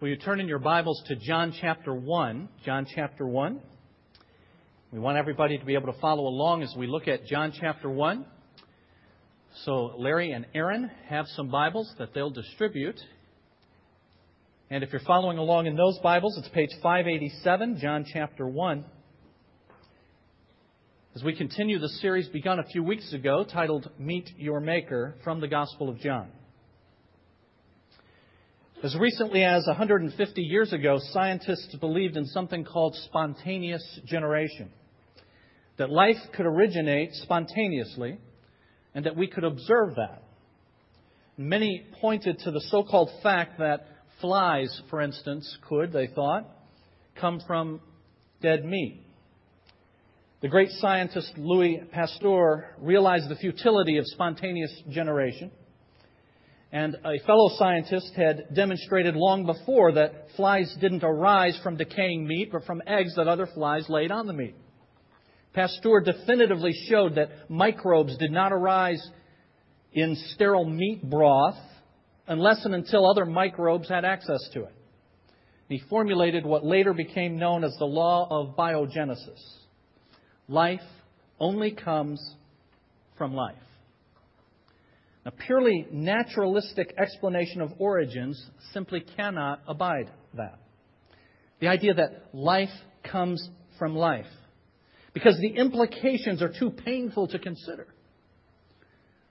Will you turn in your Bibles to John chapter 1? John chapter 1. We want everybody to be able to follow along as we look at John chapter 1. So, Larry and Aaron have some Bibles that they'll distribute. And if you're following along in those Bibles, it's page 587, John chapter 1. As we continue the series begun a few weeks ago titled Meet Your Maker from the Gospel of John. As recently as 150 years ago, scientists believed in something called spontaneous generation. That life could originate spontaneously and that we could observe that. Many pointed to the so called fact that flies, for instance, could, they thought, come from dead meat. The great scientist Louis Pasteur realized the futility of spontaneous generation and a fellow scientist had demonstrated long before that flies didn't arise from decaying meat, but from eggs that other flies laid on the meat. Pasteur definitively showed that microbes did not arise in sterile meat broth unless and until other microbes had access to it. He formulated what later became known as the law of biogenesis. Life only comes from life. A purely naturalistic explanation of origins simply cannot abide that. The idea that life comes from life. Because the implications are too painful to consider.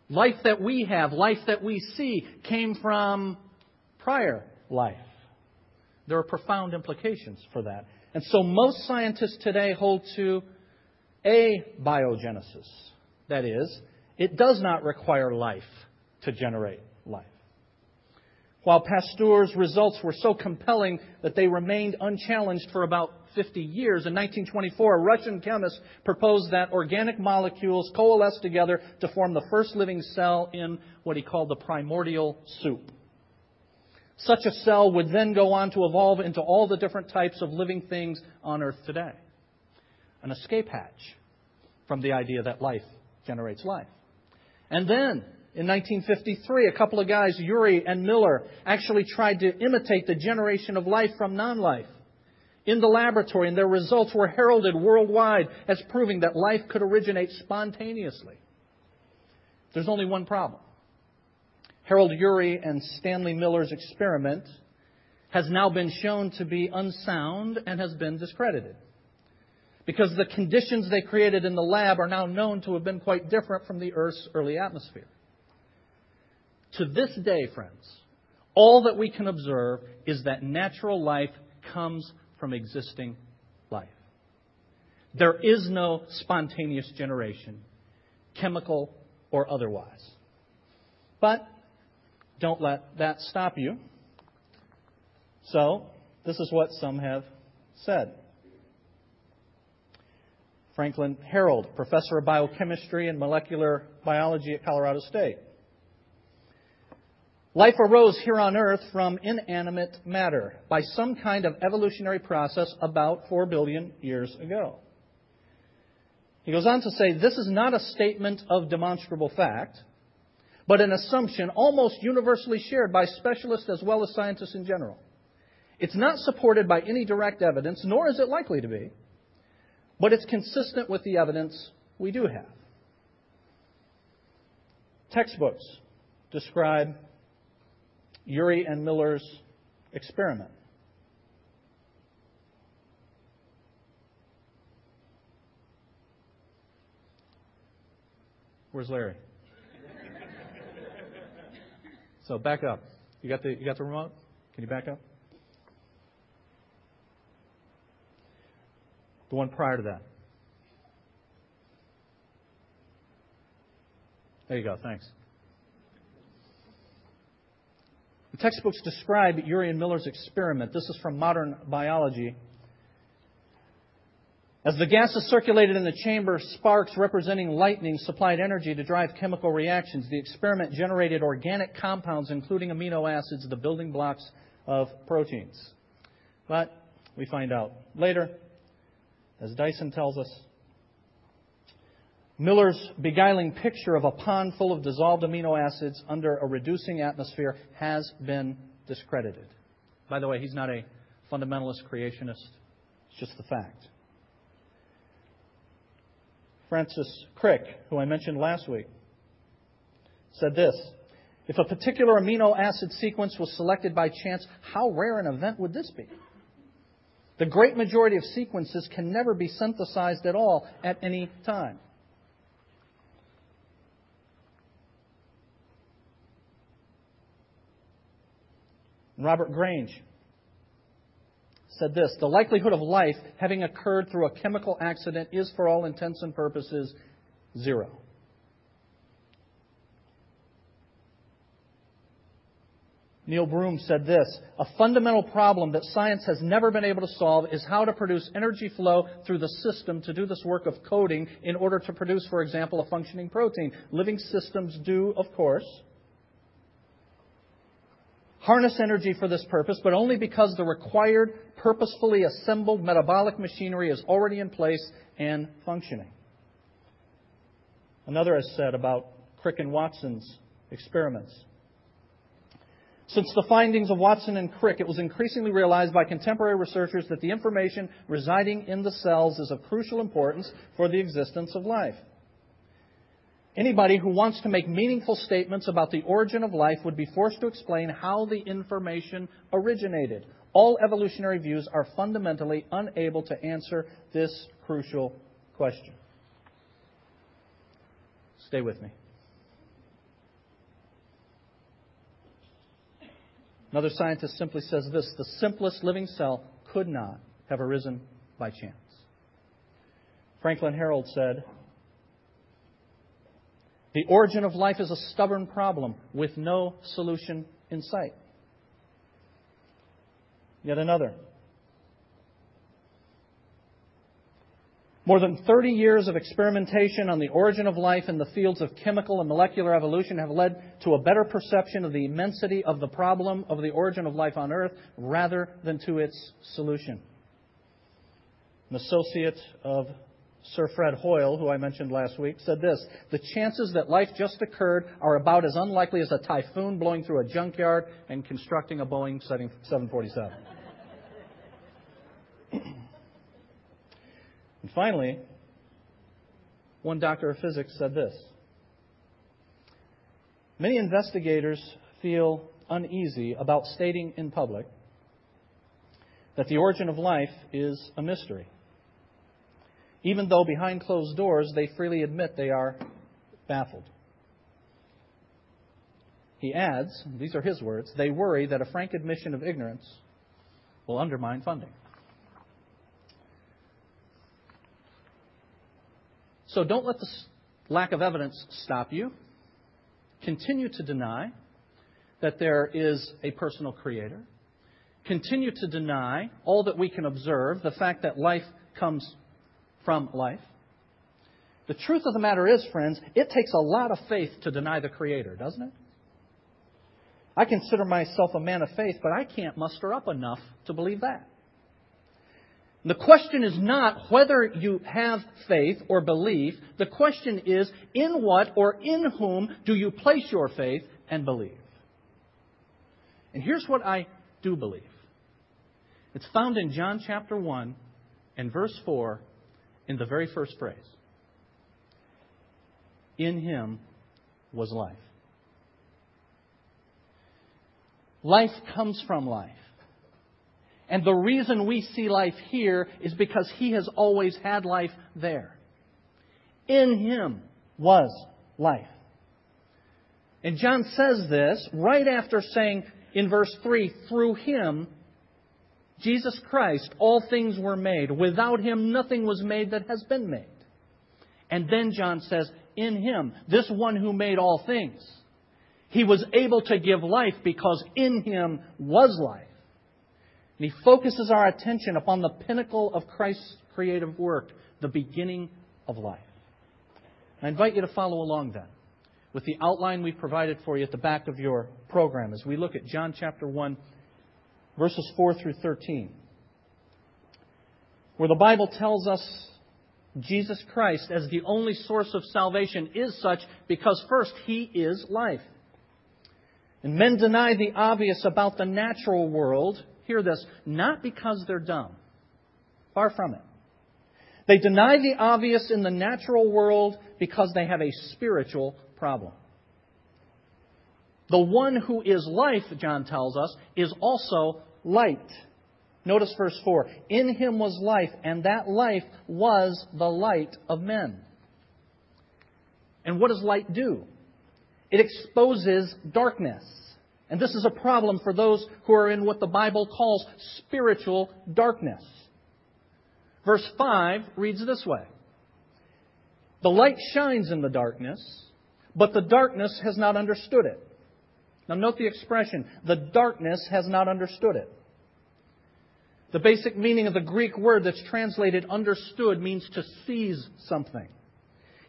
Life that we have, life that we see, came from prior life. There are profound implications for that. And so most scientists today hold to abiogenesis. That is, it does not require life to generate life. While Pasteur's results were so compelling that they remained unchallenged for about 50 years, in 1924, a Russian chemist proposed that organic molecules coalesce together to form the first living cell in what he called the primordial soup. Such a cell would then go on to evolve into all the different types of living things on Earth today. An escape hatch from the idea that life generates life. And then, in 1953, a couple of guys, Urey and Miller, actually tried to imitate the generation of life from non life in the laboratory, and their results were heralded worldwide as proving that life could originate spontaneously. There's only one problem. Harold Urey and Stanley Miller's experiment has now been shown to be unsound and has been discredited because the conditions they created in the lab are now known to have been quite different from the Earth's early atmosphere. To this day, friends, all that we can observe is that natural life comes from existing life. There is no spontaneous generation, chemical or otherwise. But don't let that stop you. So, this is what some have said. Franklin Harold, professor of biochemistry and molecular biology at Colorado State. Life arose here on Earth from inanimate matter by some kind of evolutionary process about 4 billion years ago. He goes on to say this is not a statement of demonstrable fact, but an assumption almost universally shared by specialists as well as scientists in general. It's not supported by any direct evidence, nor is it likely to be. But it's consistent with the evidence we do have. Textbooks describe Urey and Miller's experiment. Where's Larry? so back up. You got the you got the remote? Can you back up? The one prior to that. There you go. Thanks. The textbooks describe Urey and Miller's experiment. This is from Modern Biology. As the gases circulated in the chamber, sparks representing lightning supplied energy to drive chemical reactions. The experiment generated organic compounds, including amino acids, the building blocks of proteins. But we find out later as Dyson tells us. Miller's beguiling picture of a pond full of dissolved amino acids under a reducing atmosphere has been discredited By the way, he's not a fundamentalist creationist, it's just the fact. Francis Crick, who I mentioned last week, said this If a particular amino acid sequence was selected by chance, how rare an event would this be? The great majority of sequences can never be synthesized at all at any time. Robert Grange said this The likelihood of life having occurred through a chemical accident is, for all intents and purposes, zero. Neil Broom said this A fundamental problem that science has never been able to solve is how to produce energy flow through the system to do this work of coding in order to produce, for example, a functioning protein. Living systems do, of course, harness energy for this purpose, but only because the required, purposefully assembled metabolic machinery is already in place and functioning. Another has said about Crick and Watson's experiments. Since the findings of Watson and Crick, it was increasingly realized by contemporary researchers that the information residing in the cells is of crucial importance for the existence of life. Anybody who wants to make meaningful statements about the origin of life would be forced to explain how the information originated. All evolutionary views are fundamentally unable to answer this crucial question. Stay with me. Another scientist simply says this the simplest living cell could not have arisen by chance. Franklin Harold said, The origin of life is a stubborn problem with no solution in sight. Yet another. More than 30 years of experimentation on the origin of life in the fields of chemical and molecular evolution have led to a better perception of the immensity of the problem of the origin of life on Earth rather than to its solution. An associate of Sir Fred Hoyle, who I mentioned last week, said this The chances that life just occurred are about as unlikely as a typhoon blowing through a junkyard and constructing a Boeing 747. And finally, one doctor of physics said this Many investigators feel uneasy about stating in public that the origin of life is a mystery, even though behind closed doors they freely admit they are baffled. He adds, these are his words, they worry that a frank admission of ignorance will undermine funding. So don't let the lack of evidence stop you. Continue to deny that there is a personal creator. Continue to deny all that we can observe, the fact that life comes from life. The truth of the matter is, friends, it takes a lot of faith to deny the Creator, doesn't it? I consider myself a man of faith, but I can't muster up enough to believe that. The question is not whether you have faith or belief. The question is, in what or in whom do you place your faith and believe? And here's what I do believe it's found in John chapter 1 and verse 4 in the very first phrase. In him was life. Life comes from life. And the reason we see life here is because He has always had life there. In Him was life. And John says this right after saying in verse 3 through Him, Jesus Christ, all things were made. Without Him, nothing was made that has been made. And then John says, in Him, this one who made all things, He was able to give life because in Him was life. And he focuses our attention upon the pinnacle of Christ's creative work, the beginning of life. I invite you to follow along then with the outline we've provided for you at the back of your program as we look at John chapter 1, verses 4 through 13, where the Bible tells us Jesus Christ as the only source of salvation is such because, first, He is life. And men deny the obvious about the natural world, hear this, not because they're dumb. Far from it. They deny the obvious in the natural world because they have a spiritual problem. The one who is life, John tells us, is also light. Notice verse 4. In him was life, and that life was the light of men. And what does light do? It exposes darkness. And this is a problem for those who are in what the Bible calls spiritual darkness. Verse 5 reads this way The light shines in the darkness, but the darkness has not understood it. Now, note the expression, the darkness has not understood it. The basic meaning of the Greek word that's translated understood means to seize something.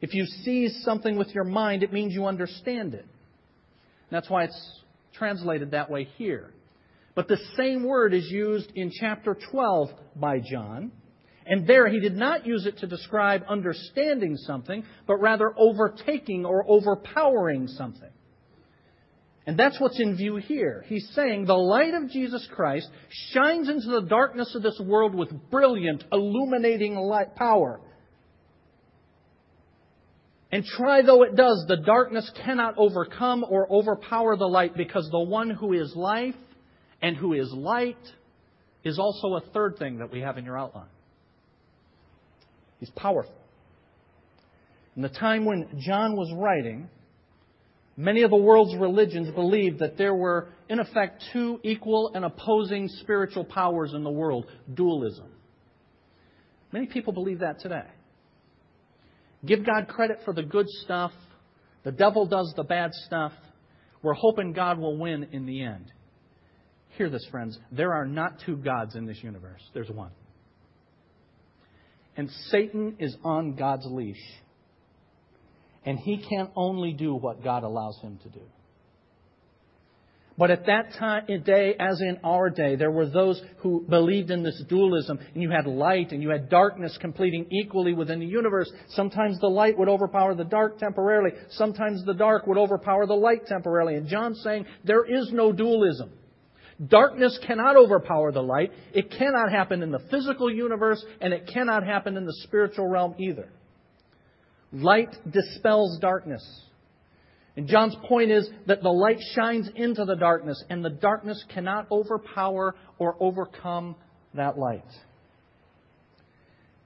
If you seize something with your mind, it means you understand it. That's why it's translated that way here. But the same word is used in chapter 12 by John. And there he did not use it to describe understanding something, but rather overtaking or overpowering something. And that's what's in view here. He's saying the light of Jesus Christ shines into the darkness of this world with brilliant, illuminating light power. And try though it does, the darkness cannot overcome or overpower the light because the one who is life and who is light is also a third thing that we have in your outline. He's powerful. In the time when John was writing, many of the world's religions believed that there were, in effect, two equal and opposing spiritual powers in the world dualism. Many people believe that today. Give God credit for the good stuff. The devil does the bad stuff. We're hoping God will win in the end. Hear this, friends. There are not two gods in this universe, there's one. And Satan is on God's leash. And he can only do what God allows him to do. But at that time, day, as in our day, there were those who believed in this dualism, and you had light and you had darkness completing equally within the universe. Sometimes the light would overpower the dark temporarily. Sometimes the dark would overpower the light temporarily. And John's saying there is no dualism. Darkness cannot overpower the light. It cannot happen in the physical universe, and it cannot happen in the spiritual realm either. Light dispels darkness. And John's point is that the light shines into the darkness, and the darkness cannot overpower or overcome that light.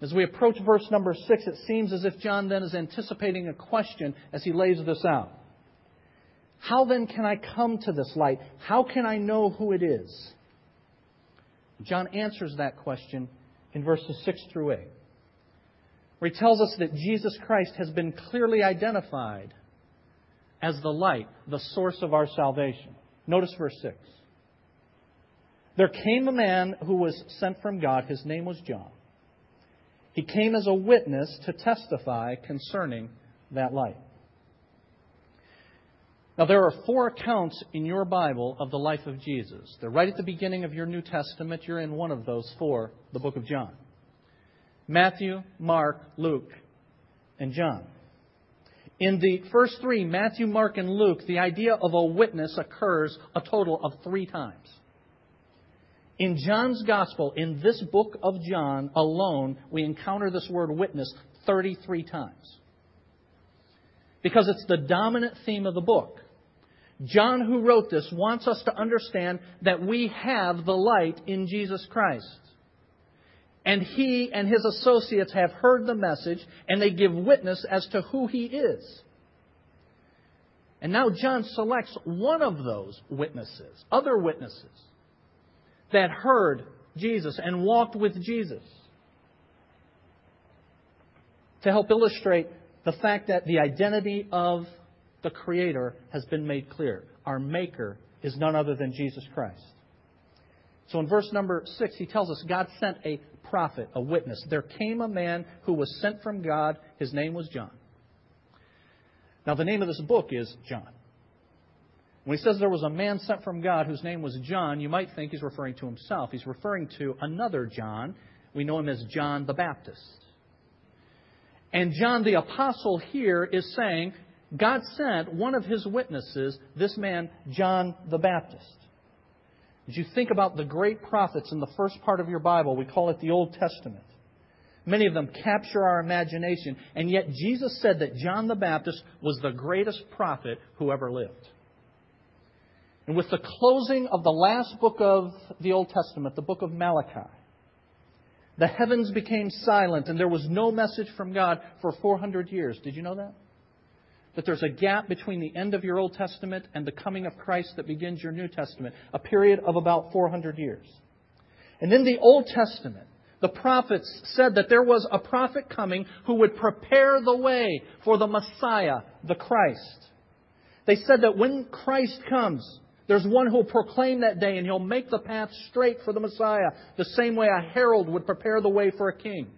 As we approach verse number six, it seems as if John then is anticipating a question as he lays this out. How then can I come to this light? How can I know who it is? John answers that question in verses 6 through 8, where he tells us that Jesus Christ has been clearly identified as the light, the source of our salvation. Notice verse 6. There came a man who was sent from God. His name was John. He came as a witness to testify concerning that light. Now, there are four accounts in your Bible of the life of Jesus. They're right at the beginning of your New Testament. You're in one of those four, the book of John Matthew, Mark, Luke, and John. In the first three, Matthew, Mark, and Luke, the idea of a witness occurs a total of three times. In John's Gospel, in this book of John alone, we encounter this word witness 33 times. Because it's the dominant theme of the book. John, who wrote this, wants us to understand that we have the light in Jesus Christ. And he and his associates have heard the message, and they give witness as to who he is. And now John selects one of those witnesses, other witnesses, that heard Jesus and walked with Jesus, to help illustrate the fact that the identity of the Creator has been made clear. Our Maker is none other than Jesus Christ. So in verse number 6, he tells us God sent a prophet, a witness. There came a man who was sent from God. His name was John. Now, the name of this book is John. When he says there was a man sent from God whose name was John, you might think he's referring to himself. He's referring to another John. We know him as John the Baptist. And John the Apostle here is saying, God sent one of his witnesses, this man, John the Baptist. As you think about the great prophets in the first part of your Bible, we call it the Old Testament. Many of them capture our imagination, and yet Jesus said that John the Baptist was the greatest prophet who ever lived. And with the closing of the last book of the Old Testament, the book of Malachi, the heavens became silent and there was no message from God for 400 years. Did you know that? That there's a gap between the end of your Old Testament and the coming of Christ that begins your New Testament, a period of about 400 years. And in the Old Testament, the prophets said that there was a prophet coming who would prepare the way for the Messiah, the Christ. They said that when Christ comes, there's one who will proclaim that day and he'll make the path straight for the Messiah, the same way a herald would prepare the way for a king.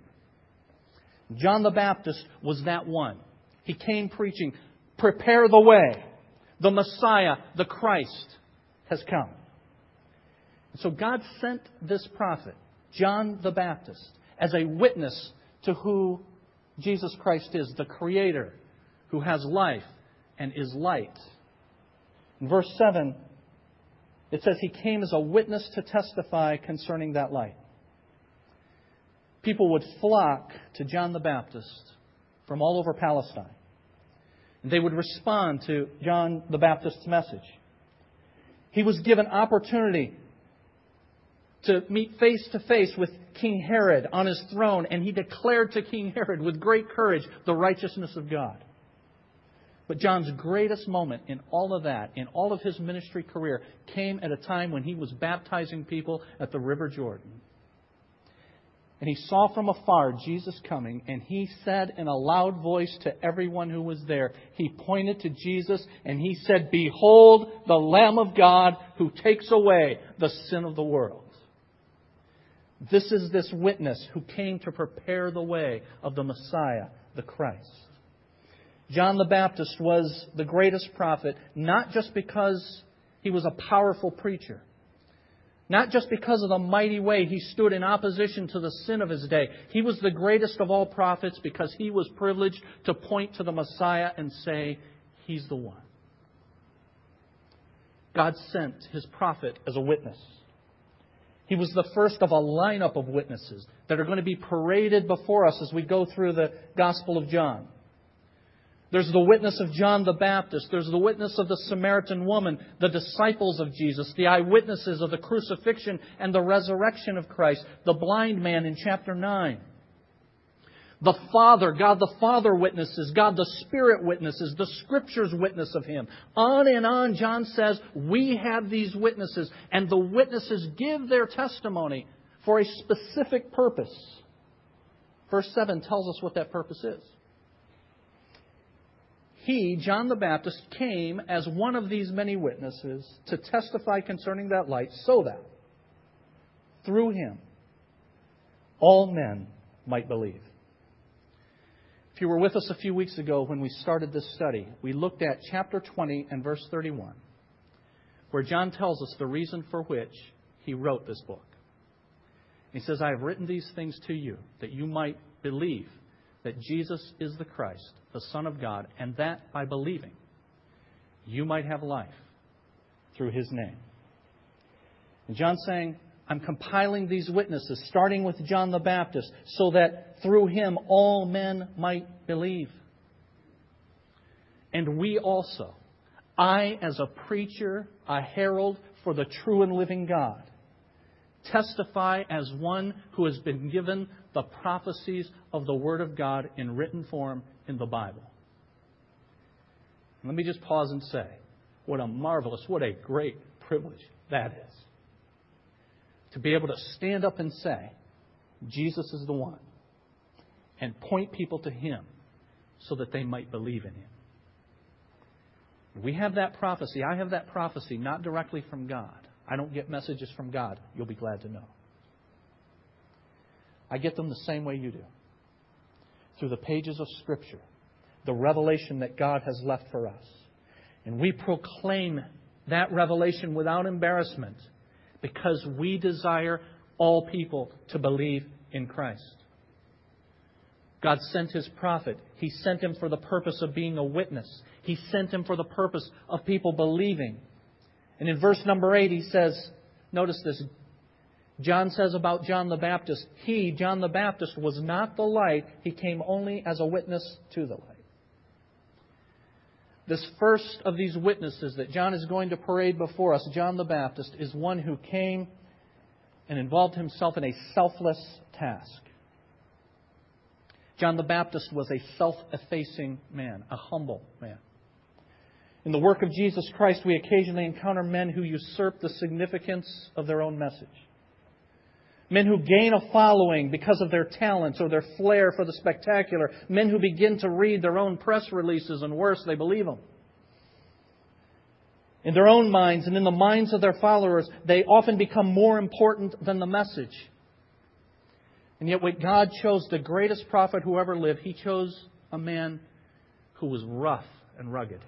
John the Baptist was that one. He came preaching, prepare the way. The Messiah, the Christ, has come. So God sent this prophet, John the Baptist, as a witness to who Jesus Christ is, the Creator, who has life and is light. In verse 7, it says he came as a witness to testify concerning that light. People would flock to John the Baptist from all over Palestine. They would respond to John the Baptist's message. He was given opportunity to meet face to face with King Herod on his throne, and he declared to King Herod with great courage the righteousness of God. But John's greatest moment in all of that, in all of his ministry career, came at a time when he was baptizing people at the River Jordan. And he saw from afar Jesus coming, and he said in a loud voice to everyone who was there, he pointed to Jesus and he said, Behold the Lamb of God who takes away the sin of the world. This is this witness who came to prepare the way of the Messiah, the Christ. John the Baptist was the greatest prophet, not just because he was a powerful preacher, not just because of the mighty way he stood in opposition to the sin of his day. He was the greatest of all prophets because he was privileged to point to the Messiah and say, He's the one. God sent his prophet as a witness. He was the first of a lineup of witnesses that are going to be paraded before us as we go through the Gospel of John. There's the witness of John the Baptist. There's the witness of the Samaritan woman, the disciples of Jesus, the eyewitnesses of the crucifixion and the resurrection of Christ, the blind man in chapter 9. The Father, God the Father witnesses, God the Spirit witnesses, the Scriptures witness of Him. On and on, John says, we have these witnesses, and the witnesses give their testimony for a specific purpose. Verse 7 tells us what that purpose is he, John the Baptist, came as one of these many witnesses to testify concerning that light so that through him all men might believe. If you were with us a few weeks ago when we started this study, we looked at chapter 20 and verse 31, where John tells us the reason for which he wrote this book. He says, I have written these things to you that you might believe that Jesus is the Christ, the Son of God, and that by believing you might have life through his name. And John's saying, I'm compiling these witnesses, starting with John the Baptist, so that through him all men might believe. And we also, I as a preacher, a herald for the true and living God, testify as one who has been given the prophecies of the Word of God in written form in the Bible. Let me just pause and say, what a marvelous, what a great privilege that is. To be able to stand up and say, Jesus is the one, and point people to Him so that they might believe in Him. We have that prophecy. I have that prophecy not directly from God. I don't get messages from God. You'll be glad to know. I get them the same way you do through the pages of Scripture, the revelation that God has left for us. And we proclaim that revelation without embarrassment because we desire all people to believe in Christ. God sent his prophet, He sent him for the purpose of being a witness. He sent him for the purpose of people believing. And in verse number 8, he says, notice this. John says about John the Baptist, he, John the Baptist, was not the light. He came only as a witness to the light. This first of these witnesses that John is going to parade before us, John the Baptist, is one who came and involved himself in a selfless task. John the Baptist was a self effacing man, a humble man. In the work of Jesus Christ, we occasionally encounter men who usurp the significance of their own message. Men who gain a following because of their talents or their flair for the spectacular. Men who begin to read their own press releases and worse, they believe them. In their own minds and in the minds of their followers, they often become more important than the message. And yet, when God chose the greatest prophet who ever lived, He chose a man who was rough and rugged.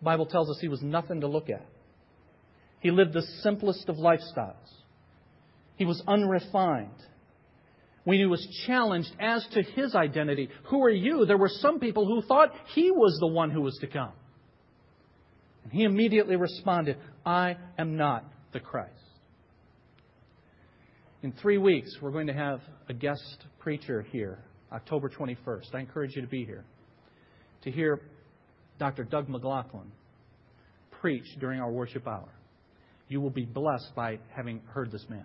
The Bible tells us he was nothing to look at. He lived the simplest of lifestyles. He was unrefined. When he was challenged as to his identity, who are you? There were some people who thought he was the one who was to come. And he immediately responded, I am not the Christ. In three weeks, we're going to have a guest preacher here, October 21st. I encourage you to be here to hear Dr. Doug McLaughlin preach during our worship hour. You will be blessed by having heard this man.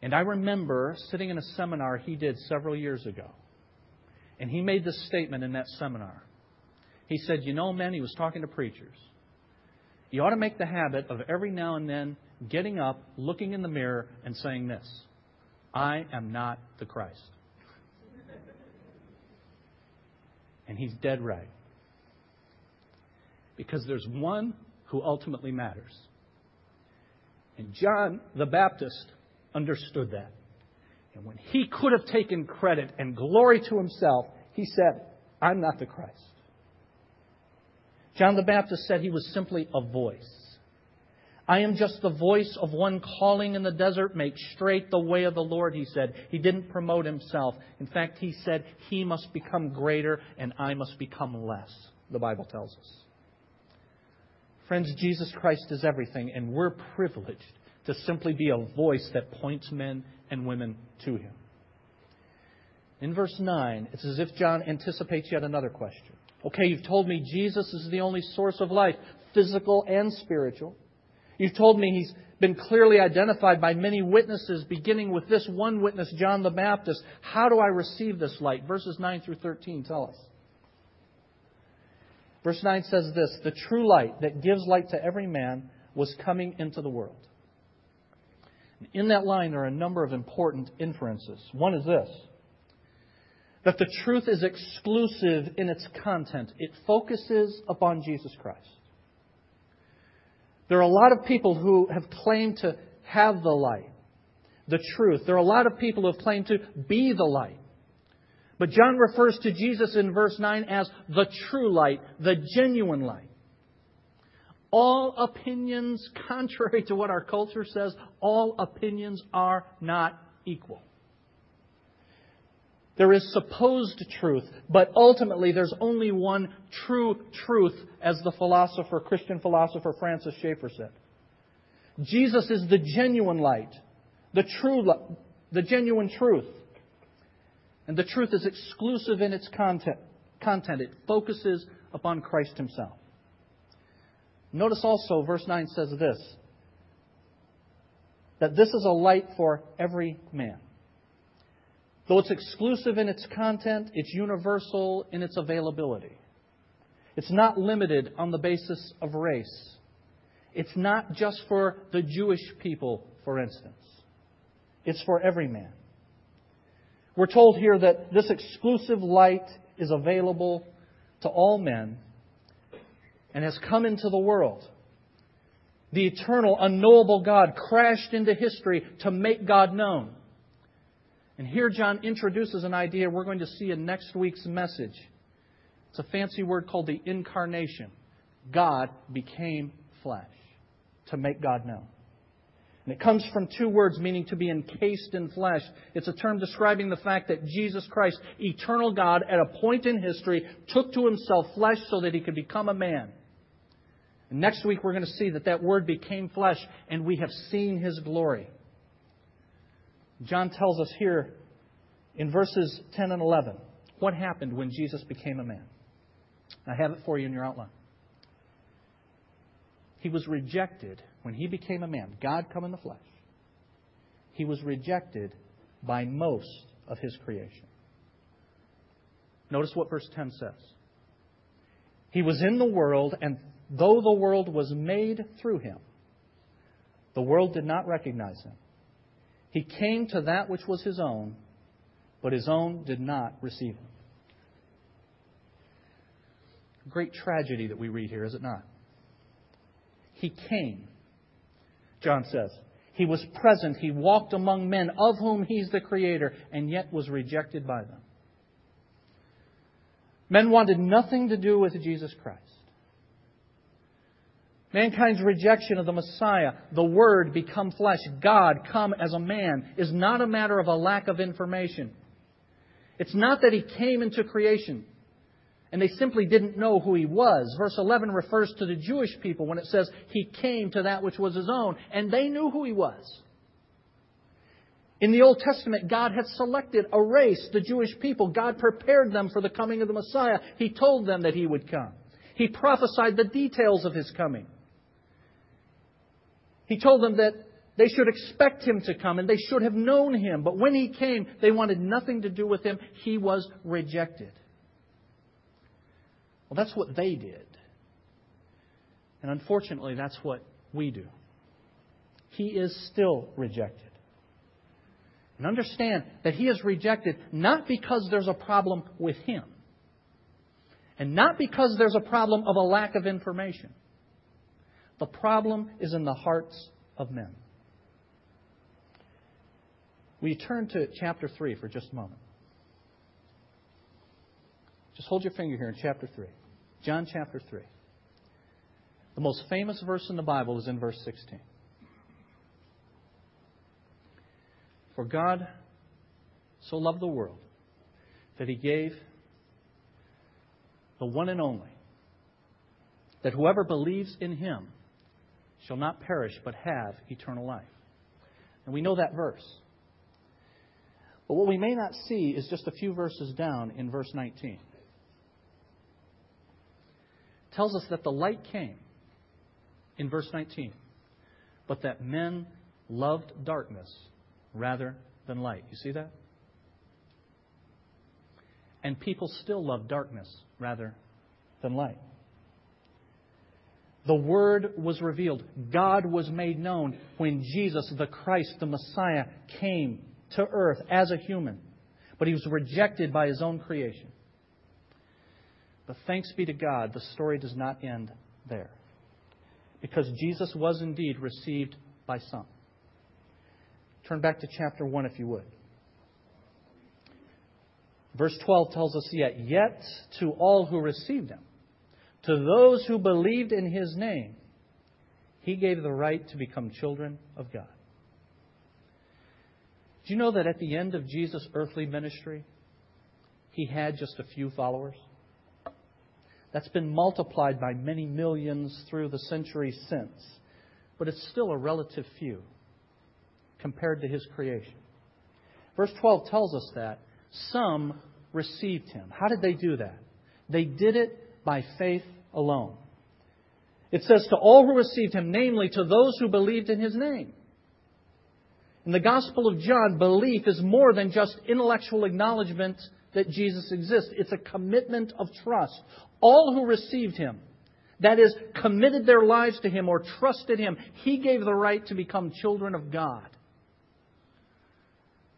And I remember sitting in a seminar he did several years ago. And he made this statement in that seminar. He said, You know, men, he was talking to preachers. You ought to make the habit of every now and then getting up, looking in the mirror, and saying this I am not the Christ. And he's dead right. Because there's one who ultimately matters. And John the Baptist understood that. And when he could have taken credit and glory to himself, he said, I'm not the Christ. John the Baptist said he was simply a voice. I am just the voice of one calling in the desert, make straight the way of the Lord, he said. He didn't promote himself. In fact, he said, He must become greater and I must become less, the Bible tells us. Friends, Jesus Christ is everything, and we're privileged to simply be a voice that points men and women to him. In verse 9, it's as if John anticipates yet another question. Okay, you've told me Jesus is the only source of life, physical and spiritual. You've told me he's been clearly identified by many witnesses, beginning with this one witness, John the Baptist. How do I receive this light? Verses 9 through 13 tell us. Verse 9 says this The true light that gives light to every man was coming into the world. In that line, there are a number of important inferences. One is this that the truth is exclusive in its content, it focuses upon Jesus Christ. There are a lot of people who have claimed to have the light, the truth. There are a lot of people who have claimed to be the light. But John refers to Jesus in verse 9 as the true light, the genuine light. All opinions, contrary to what our culture says, all opinions are not equal. There is supposed truth, but ultimately there's only one true truth, as the philosopher, Christian philosopher Francis Schaeffer said. Jesus is the genuine light, the true, the genuine truth. And the truth is exclusive in its content. content. It focuses upon Christ Himself. Notice also, verse 9 says this that this is a light for every man. Though it's exclusive in its content, it's universal in its availability. It's not limited on the basis of race. It's not just for the Jewish people, for instance. It's for every man. We're told here that this exclusive light is available to all men and has come into the world. The eternal, unknowable God crashed into history to make God known. And here John introduces an idea we're going to see in next week's message. It's a fancy word called the incarnation. God became flesh to make God known. And it comes from two words meaning to be encased in flesh. It's a term describing the fact that Jesus Christ, eternal God, at a point in history, took to himself flesh so that he could become a man. And next week we're going to see that that word became flesh and we have seen his glory. John tells us here in verses 10 and 11 what happened when Jesus became a man. I have it for you in your outline. He was rejected when he became a man, God come in the flesh. He was rejected by most of his creation. Notice what verse 10 says. He was in the world, and though the world was made through him, the world did not recognize him. He came to that which was his own, but his own did not receive him. Great tragedy that we read here, is it not? He came, John says. He was present. He walked among men, of whom he's the creator, and yet was rejected by them. Men wanted nothing to do with Jesus Christ. Mankind's rejection of the Messiah, the Word become flesh, God come as a man, is not a matter of a lack of information. It's not that He came into creation and they simply didn't know who he was. Verse 11 refers to the Jewish people when it says he came to that which was his own, and they knew who he was. In the Old Testament, God had selected a race, the Jewish people. God prepared them for the coming of the Messiah. He told them that he would come. He prophesied the details of his coming. He told them that they should expect him to come and they should have known him. But when he came, they wanted nothing to do with him. He was rejected. Well, that's what they did. And unfortunately, that's what we do. He is still rejected. And understand that he is rejected not because there's a problem with him, and not because there's a problem of a lack of information. The problem is in the hearts of men. We turn to chapter 3 for just a moment. Just hold your finger here in chapter 3. John chapter 3. The most famous verse in the Bible is in verse 16. For God so loved the world that he gave the one and only, that whoever believes in him shall not perish but have eternal life. And we know that verse. But what we may not see is just a few verses down in verse 19 tells us that the light came in verse 19, but that men loved darkness rather than light. You see that? And people still love darkness rather than light. The Word was revealed. God was made known when Jesus, the Christ, the Messiah, came to earth as a human. But he was rejected by his own creation. But thanks be to God, the story does not end there. Because Jesus was indeed received by some. Turn back to chapter 1 if you would. Verse 12 tells us yet, yet to all who received him, to those who believed in his name, he gave the right to become children of God. Do you know that at the end of Jesus' earthly ministry, he had just a few followers? That's been multiplied by many millions through the centuries since. But it's still a relative few compared to his creation. Verse 12 tells us that some received him. How did they do that? They did it by faith alone. It says, to all who received him, namely to those who believed in his name. In the Gospel of John, belief is more than just intellectual acknowledgement that Jesus exists. It's a commitment of trust. All who received him, that is, committed their lives to him or trusted him, he gave the right to become children of God.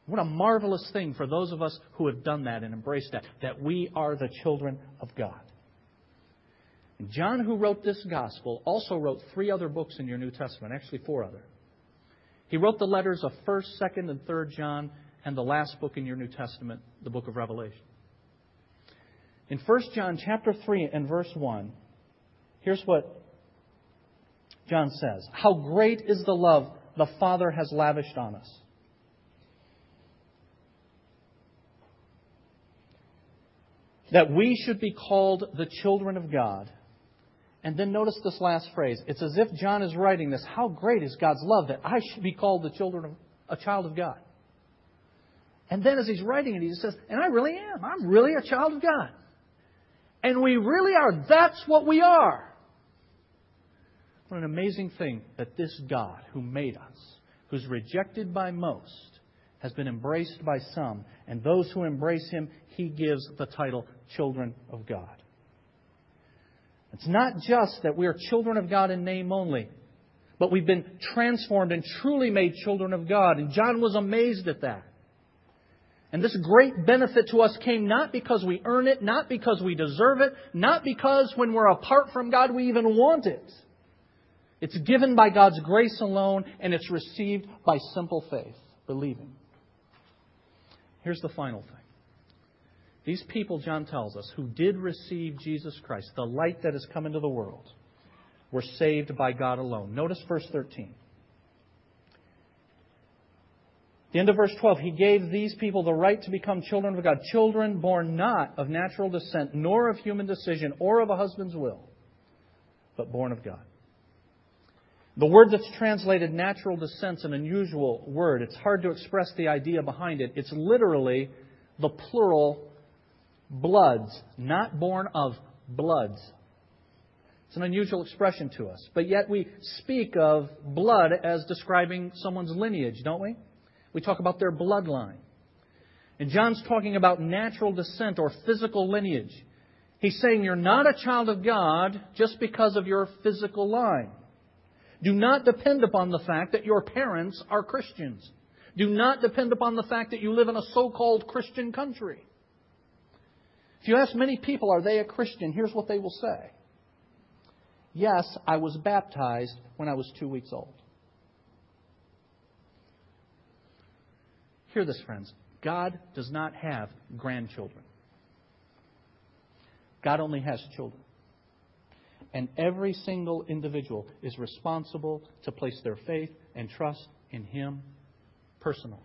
What a marvelous thing for those of us who have done that and embraced that, that we are the children of God. John, who wrote this gospel, also wrote three other books in your New Testament, actually four other. He wrote the letters of 1st, 2nd, and 3rd John, and the last book in your New Testament, the book of Revelation. In 1 John chapter 3 and verse 1, here's what John says. How great is the love the Father has lavished on us. That we should be called the children of God. And then notice this last phrase. It's as if John is writing this. How great is God's love that I should be called the children of, a child of God. And then as he's writing it, he says, and I really am. I'm really a child of God. And we really are. That's what we are. What an amazing thing that this God who made us, who's rejected by most, has been embraced by some. And those who embrace him, he gives the title children of God. It's not just that we are children of God in name only, but we've been transformed and truly made children of God. And John was amazed at that. And this great benefit to us came not because we earn it, not because we deserve it, not because when we're apart from God we even want it. It's given by God's grace alone, and it's received by simple faith, believing. Here's the final thing. These people, John tells us, who did receive Jesus Christ, the light that has come into the world, were saved by God alone. Notice verse 13. The end of verse 12, he gave these people the right to become children of God, children born not of natural descent, nor of human decision, or of a husband's will, but born of God. The word that's translated natural descent an unusual word. It's hard to express the idea behind it. It's literally the plural bloods, not born of bloods. It's an unusual expression to us. But yet we speak of blood as describing someone's lineage, don't we? We talk about their bloodline. And John's talking about natural descent or physical lineage. He's saying you're not a child of God just because of your physical line. Do not depend upon the fact that your parents are Christians. Do not depend upon the fact that you live in a so called Christian country. If you ask many people, are they a Christian? Here's what they will say Yes, I was baptized when I was two weeks old. Hear this, friends. God does not have grandchildren. God only has children. And every single individual is responsible to place their faith and trust in Him personally.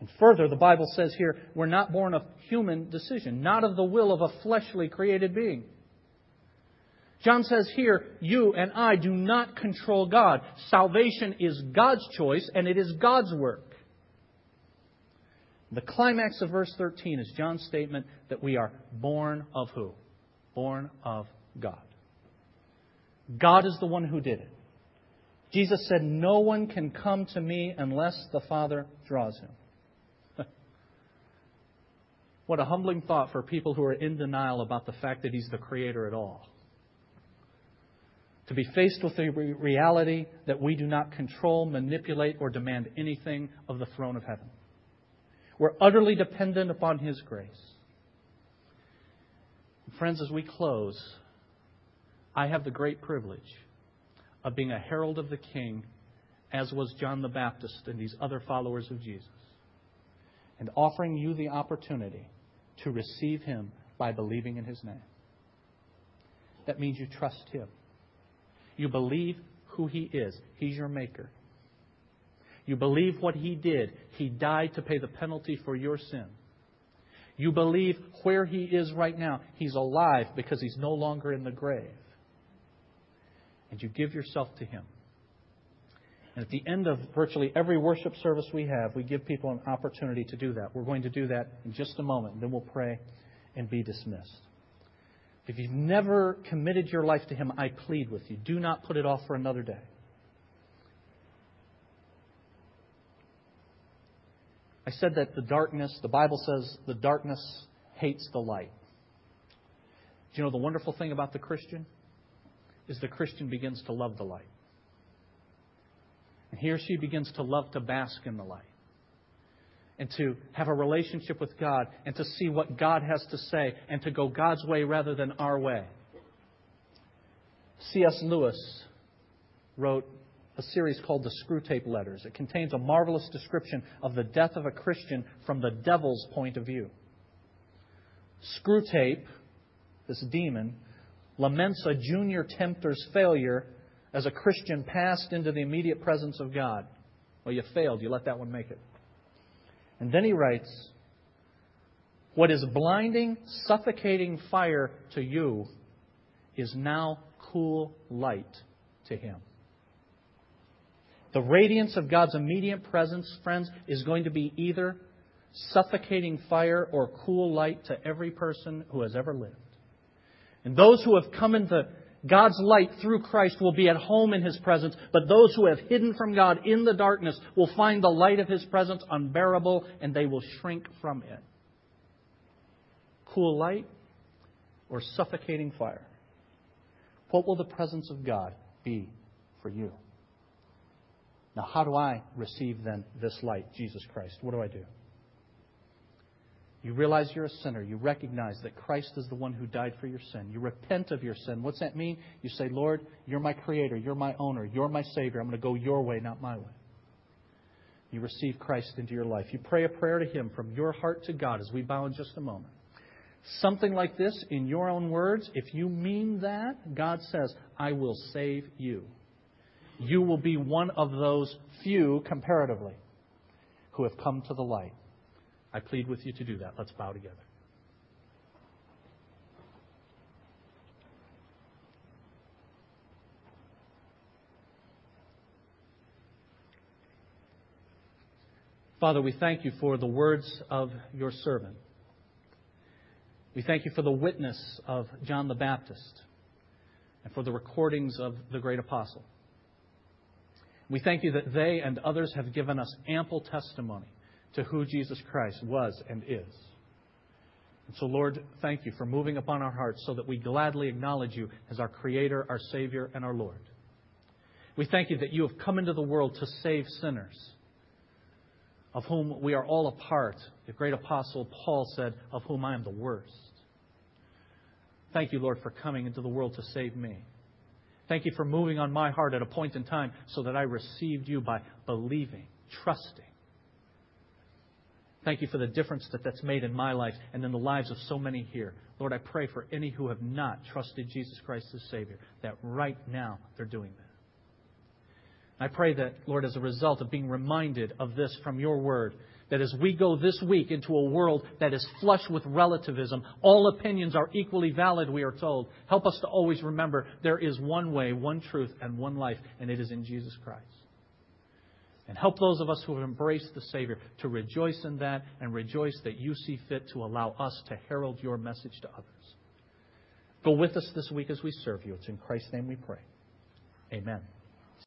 And further, the Bible says here, we're not born of human decision, not of the will of a fleshly created being. John says here, you and I do not control God. Salvation is God's choice and it is God's work. The climax of verse 13 is John's statement that we are born of who? Born of God. God is the one who did it. Jesus said, No one can come to me unless the Father draws him. What a humbling thought for people who are in denial about the fact that He's the Creator at all. To be faced with the reality that we do not control, manipulate, or demand anything of the throne of heaven. We're utterly dependent upon His grace. Friends, as we close, I have the great privilege of being a herald of the King, as was John the Baptist and these other followers of Jesus, and offering you the opportunity to receive Him by believing in His name. That means you trust Him. You believe who He is. He's your Maker. You believe what He did. He died to pay the penalty for your sin. You believe where He is right now. He's alive because He's no longer in the grave and you give yourself to Him. And at the end of virtually every worship service we have, we give people an opportunity to do that. We're going to do that in just a moment, and then we'll pray and be dismissed. If you've never committed your life to Him, I plead with you do not put it off for another day. I said that the darkness, the Bible says the darkness hates the light. Do you know the wonderful thing about the Christian? is the Christian begins to love the light. And he or she begins to love to bask in the light. And to have a relationship with God and to see what God has to say and to go God's way rather than our way. C.S. Lewis wrote a series called The Screwtape Letters. It contains a marvelous description of the death of a Christian from the devil's point of view. Screwtape, this demon, laments a junior tempter's failure as a Christian passed into the immediate presence of God. Well, you failed. You let that one make it. And then he writes, What is blinding, suffocating fire to you is now cool light to him. The radiance of God's immediate presence, friends, is going to be either suffocating fire or cool light to every person who has ever lived. And those who have come into God's light through Christ will be at home in His presence, but those who have hidden from God in the darkness will find the light of His presence unbearable and they will shrink from it. Cool light or suffocating fire? What will the presence of God be for you? Now, how do I receive then this light, Jesus Christ? What do I do? You realize you're a sinner. You recognize that Christ is the one who died for your sin. You repent of your sin. What's that mean? You say, Lord, you're my creator. You're my owner. You're my Savior. I'm going to go your way, not my way. You receive Christ into your life. You pray a prayer to Him from your heart to God as we bow in just a moment. Something like this, in your own words, if you mean that, God says, I will save you. You will be one of those few, comparatively, who have come to the light. I plead with you to do that. Let's bow together. Father, we thank you for the words of your servant. We thank you for the witness of John the Baptist and for the recordings of the great apostle. We thank you that they and others have given us ample testimony to who Jesus Christ was and is. And so, Lord, thank you for moving upon our hearts so that we gladly acknowledge you as our Creator, our Savior, and our Lord. We thank you that you have come into the world to save sinners, of whom we are all a part. The great apostle Paul said, Of whom I am the worst. Thank you, Lord, for coming into the world to save me. Thank you for moving on my heart at a point in time so that I received you by believing, trusting Thank you for the difference that that's made in my life and in the lives of so many here. Lord, I pray for any who have not trusted Jesus Christ as Savior, that right now they're doing that. I pray that, Lord, as a result of being reminded of this from your word, that as we go this week into a world that is flush with relativism, all opinions are equally valid, we are told. Help us to always remember there is one way, one truth, and one life, and it is in Jesus Christ. And help those of us who have embraced the Savior to rejoice in that and rejoice that you see fit to allow us to herald your message to others. Go with us this week as we serve you. It's in Christ's name we pray. Amen.